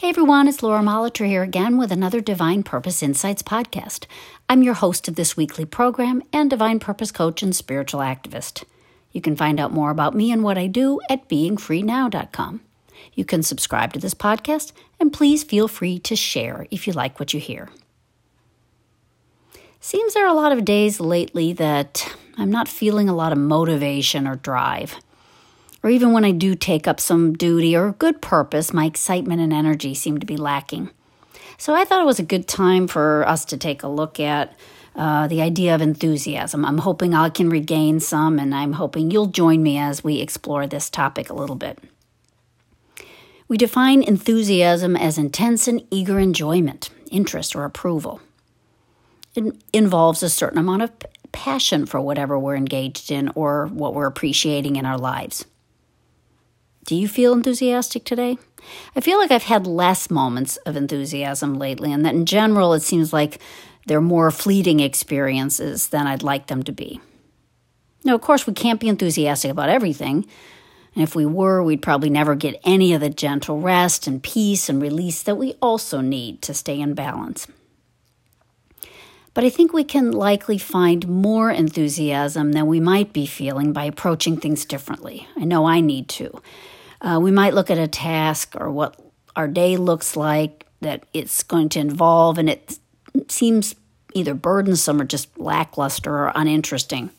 Hey everyone, it's Laura Molitor here again with another Divine Purpose Insights podcast. I'm your host of this weekly program and Divine Purpose coach and spiritual activist. You can find out more about me and what I do at beingfreenow.com. You can subscribe to this podcast and please feel free to share if you like what you hear. Seems there are a lot of days lately that I'm not feeling a lot of motivation or drive or even when I do take up some duty or good purpose, my excitement and energy seem to be lacking. So I thought it was a good time for us to take a look at uh, the idea of enthusiasm. I'm hoping I can regain some, and I'm hoping you'll join me as we explore this topic a little bit. We define enthusiasm as intense and eager enjoyment, interest, or approval. It involves a certain amount of passion for whatever we're engaged in or what we're appreciating in our lives. Do you feel enthusiastic today? I feel like I've had less moments of enthusiasm lately, and that in general it seems like they're more fleeting experiences than I'd like them to be. Now, of course, we can't be enthusiastic about everything. And if we were, we'd probably never get any of the gentle rest and peace and release that we also need to stay in balance. But I think we can likely find more enthusiasm than we might be feeling by approaching things differently. I know I need to. Uh, we might look at a task or what our day looks like that it's going to involve, and it seems either burdensome or just lackluster or uninteresting.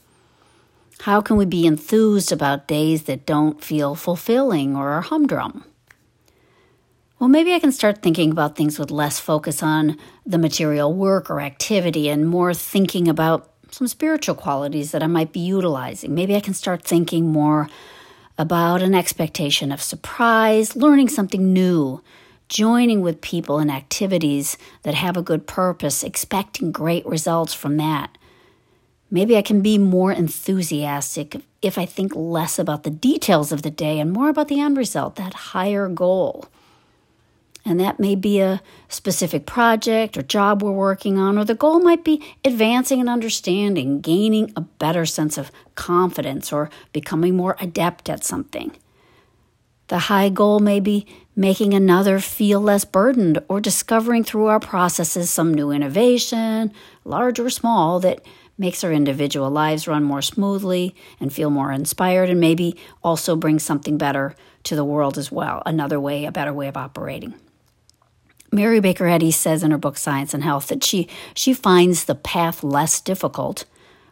How can we be enthused about days that don't feel fulfilling or are humdrum? Well, maybe I can start thinking about things with less focus on the material work or activity and more thinking about some spiritual qualities that I might be utilizing. Maybe I can start thinking more about an expectation of surprise, learning something new, joining with people in activities that have a good purpose, expecting great results from that. Maybe I can be more enthusiastic if I think less about the details of the day and more about the end result, that higher goal. And that may be a specific project or job we're working on, or the goal might be advancing an understanding, gaining a better sense of confidence, or becoming more adept at something. The high goal may be making another feel less burdened or discovering through our processes some new innovation, large or small, that makes our individual lives run more smoothly and feel more inspired, and maybe also bring something better to the world as well, another way, a better way of operating. Mary Baker Eddy says in her book Science and Health that she, she finds the path less difficult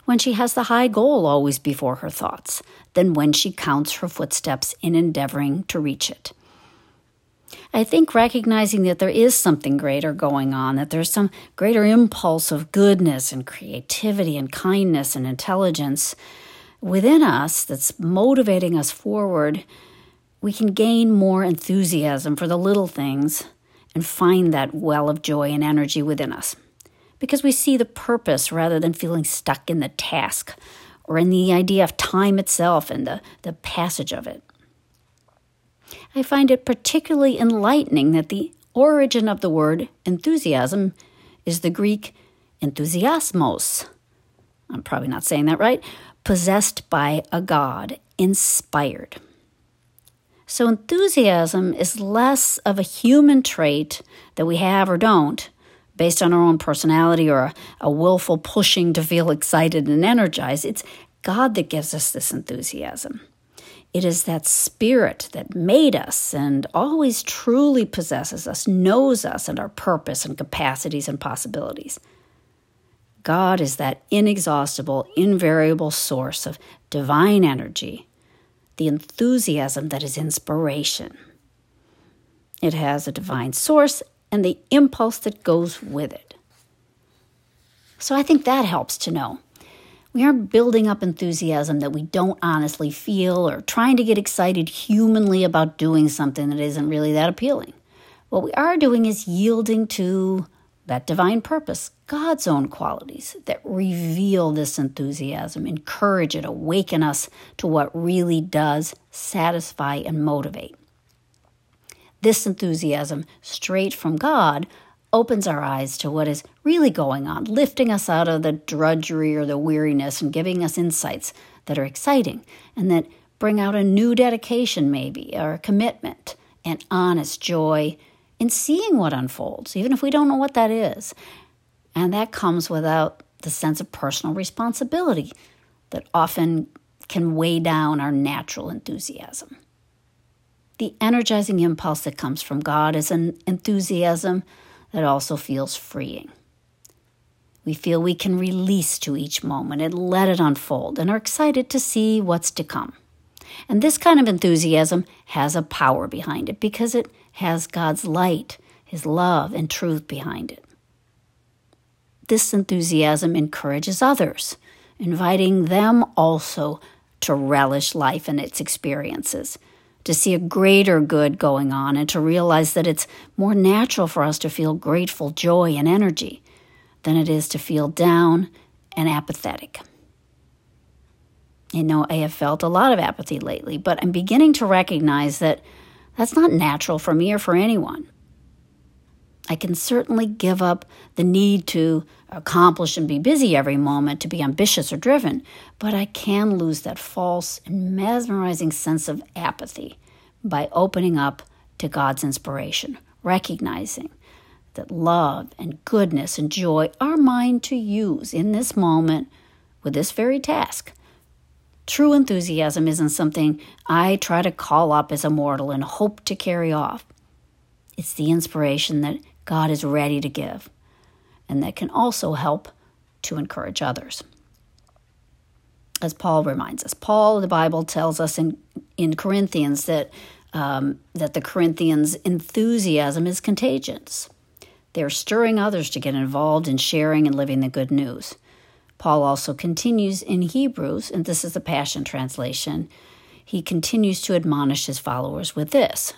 when she has the high goal always before her thoughts than when she counts her footsteps in endeavoring to reach it. I think recognizing that there is something greater going on, that there's some greater impulse of goodness and creativity and kindness and intelligence within us that's motivating us forward, we can gain more enthusiasm for the little things and find that well of joy and energy within us. Because we see the purpose rather than feeling stuck in the task or in the idea of time itself and the, the passage of it. I find it particularly enlightening that the origin of the word enthusiasm is the Greek enthusiasmos. I'm probably not saying that right. Possessed by a god, inspired. So, enthusiasm is less of a human trait that we have or don't based on our own personality or a, a willful pushing to feel excited and energized. It's God that gives us this enthusiasm. It is that spirit that made us and always truly possesses us, knows us and our purpose and capacities and possibilities. God is that inexhaustible, invariable source of divine energy the enthusiasm that is inspiration. It has a divine source and the impulse that goes with it. So I think that helps to know. We aren't building up enthusiasm that we don't honestly feel or trying to get excited humanly about doing something that isn't really that appealing. What we are doing is yielding to that divine purpose, God's own qualities that reveal this enthusiasm, encourage it, awaken us to what really does satisfy and motivate. This enthusiasm, straight from God, opens our eyes to what is really going on, lifting us out of the drudgery or the weariness and giving us insights that are exciting and that bring out a new dedication, maybe, or a commitment and honest joy in seeing what unfolds, even if we don't know what that is. And that comes without the sense of personal responsibility that often can weigh down our natural enthusiasm. The energizing impulse that comes from God is an enthusiasm that also feels freeing. We feel we can release to each moment and let it unfold and are excited to see what's to come. And this kind of enthusiasm has a power behind it because it has God's light, His love, and truth behind it. This enthusiasm encourages others, inviting them also to relish life and its experiences, to see a greater good going on, and to realize that it's more natural for us to feel grateful joy and energy than it is to feel down and apathetic. You know, I have felt a lot of apathy lately, but I'm beginning to recognize that that's not natural for me or for anyone. I can certainly give up the need to accomplish and be busy every moment, to be ambitious or driven, but I can lose that false and mesmerizing sense of apathy by opening up to God's inspiration, recognizing that love and goodness and joy are mine to use in this moment with this very task True enthusiasm isn't something I try to call up as a mortal and hope to carry off. It's the inspiration that God is ready to give and that can also help to encourage others. As Paul reminds us, Paul, the Bible tells us in, in Corinthians that, um, that the Corinthians' enthusiasm is contagious. They're stirring others to get involved in sharing and living the good news. Paul also continues in Hebrews, and this is the Passion Translation. He continues to admonish his followers with this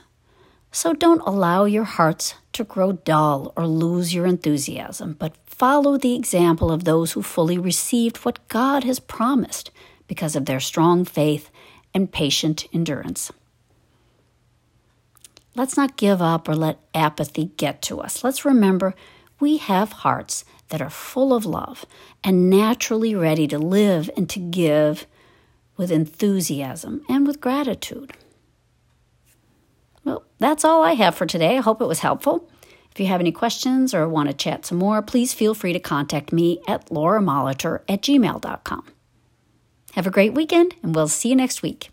So don't allow your hearts to grow dull or lose your enthusiasm, but follow the example of those who fully received what God has promised because of their strong faith and patient endurance. Let's not give up or let apathy get to us. Let's remember we have hearts that are full of love and naturally ready to live and to give with enthusiasm and with gratitude. Well, that's all I have for today. I hope it was helpful. If you have any questions or want to chat some more, please feel free to contact me at lauramolitor at gmail.com. Have a great weekend, and we'll see you next week.